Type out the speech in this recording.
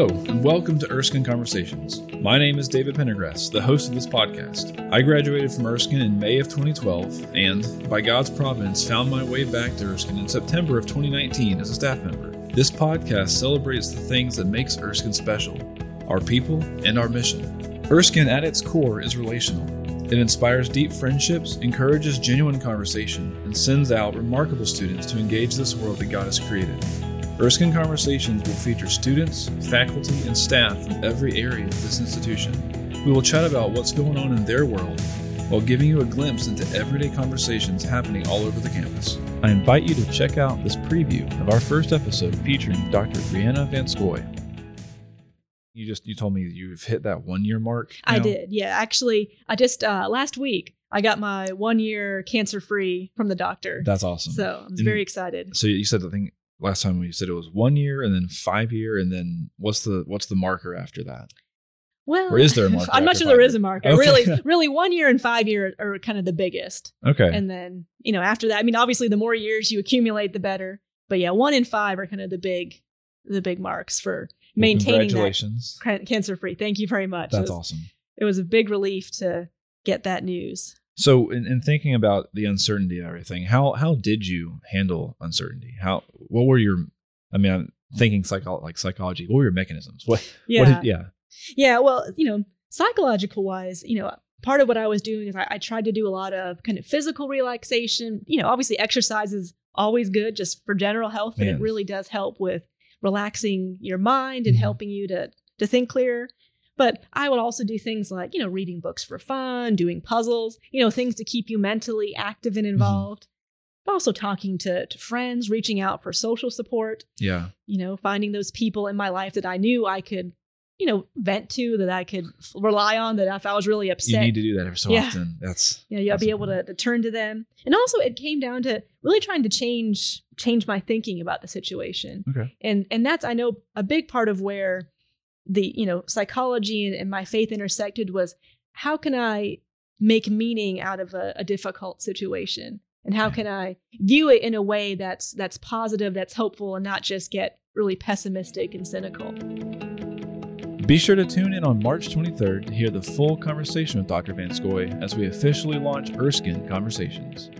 Hello, and welcome to Erskine Conversations. My name is David Pendergrass, the host of this podcast. I graduated from Erskine in May of 2012 and, by God's providence, found my way back to Erskine in September of 2019 as a staff member. This podcast celebrates the things that makes Erskine special, our people and our mission. Erskine at its core is relational. It inspires deep friendships, encourages genuine conversation, and sends out remarkable students to engage this world that God has created. Erskine Conversations will feature students, faculty, and staff from every area of this institution. We will chat about what's going on in their world while giving you a glimpse into everyday conversations happening all over the campus. I invite you to check out this preview of our first episode featuring Dr. Brianna Vanskoy. You just you told me you've hit that one year mark. I now? did. Yeah, actually, I just uh, last week I got my one year cancer free from the doctor. That's awesome. so I'm very excited. So you said the thing last time you said it was one year and then five year and then what's the what's the marker after that? Well, Or is there a marker I'm not sure there five is a marker. Okay. Really, really, one year and five year are kind of the biggest, Okay. and then you know after that, I mean, obviously, the more years you accumulate, the better. But yeah, one and five are kind of the big, the big marks for Well, maintaining that cancer free. Thank you very much. That's it was, awesome. It was a big relief to get that news. So in, in thinking about the uncertainty of everything, how how did you handle uncertainty? How what were your I mean I'm thinking psycho like psychology, what were your mechanisms? What Yeah, what did yeah. Yeah, well, you know, psychological wise, you know, part of what I was doing is I, I tried to do a lot of kind of physical relaxation. You know, obviously exercise is always good just for general health, and Man. it really does help with relaxing your mind and Mhm. helping you to to think clearer. But I would also do things like, you know, reading books for fun, doing puzzles, you know, things to keep you mentally active and involved. But also talking to, to friends, reaching out for social support Yeah. you know, finding those people in my life that I knew I could, you know, vent to, that I could rely on, that if I was really upset. You need to do that every so Yeah. often. That's you know, you'll that's be able to, to turn to them. And also, it came down to really trying to change change my thinking about the situation. Okay. And and that's I know a big part of where the you know psychology and, and my faith intersected was how can I make meaning out of a, a difficult situation, and how can I view it in a way that's that's positive, that's hopeful, and not just get really pessimistic and cynical. Be sure to tune in on March 23rd to hear the full conversation with Dr. Van Skoy as we officially launch Erskine Conversations.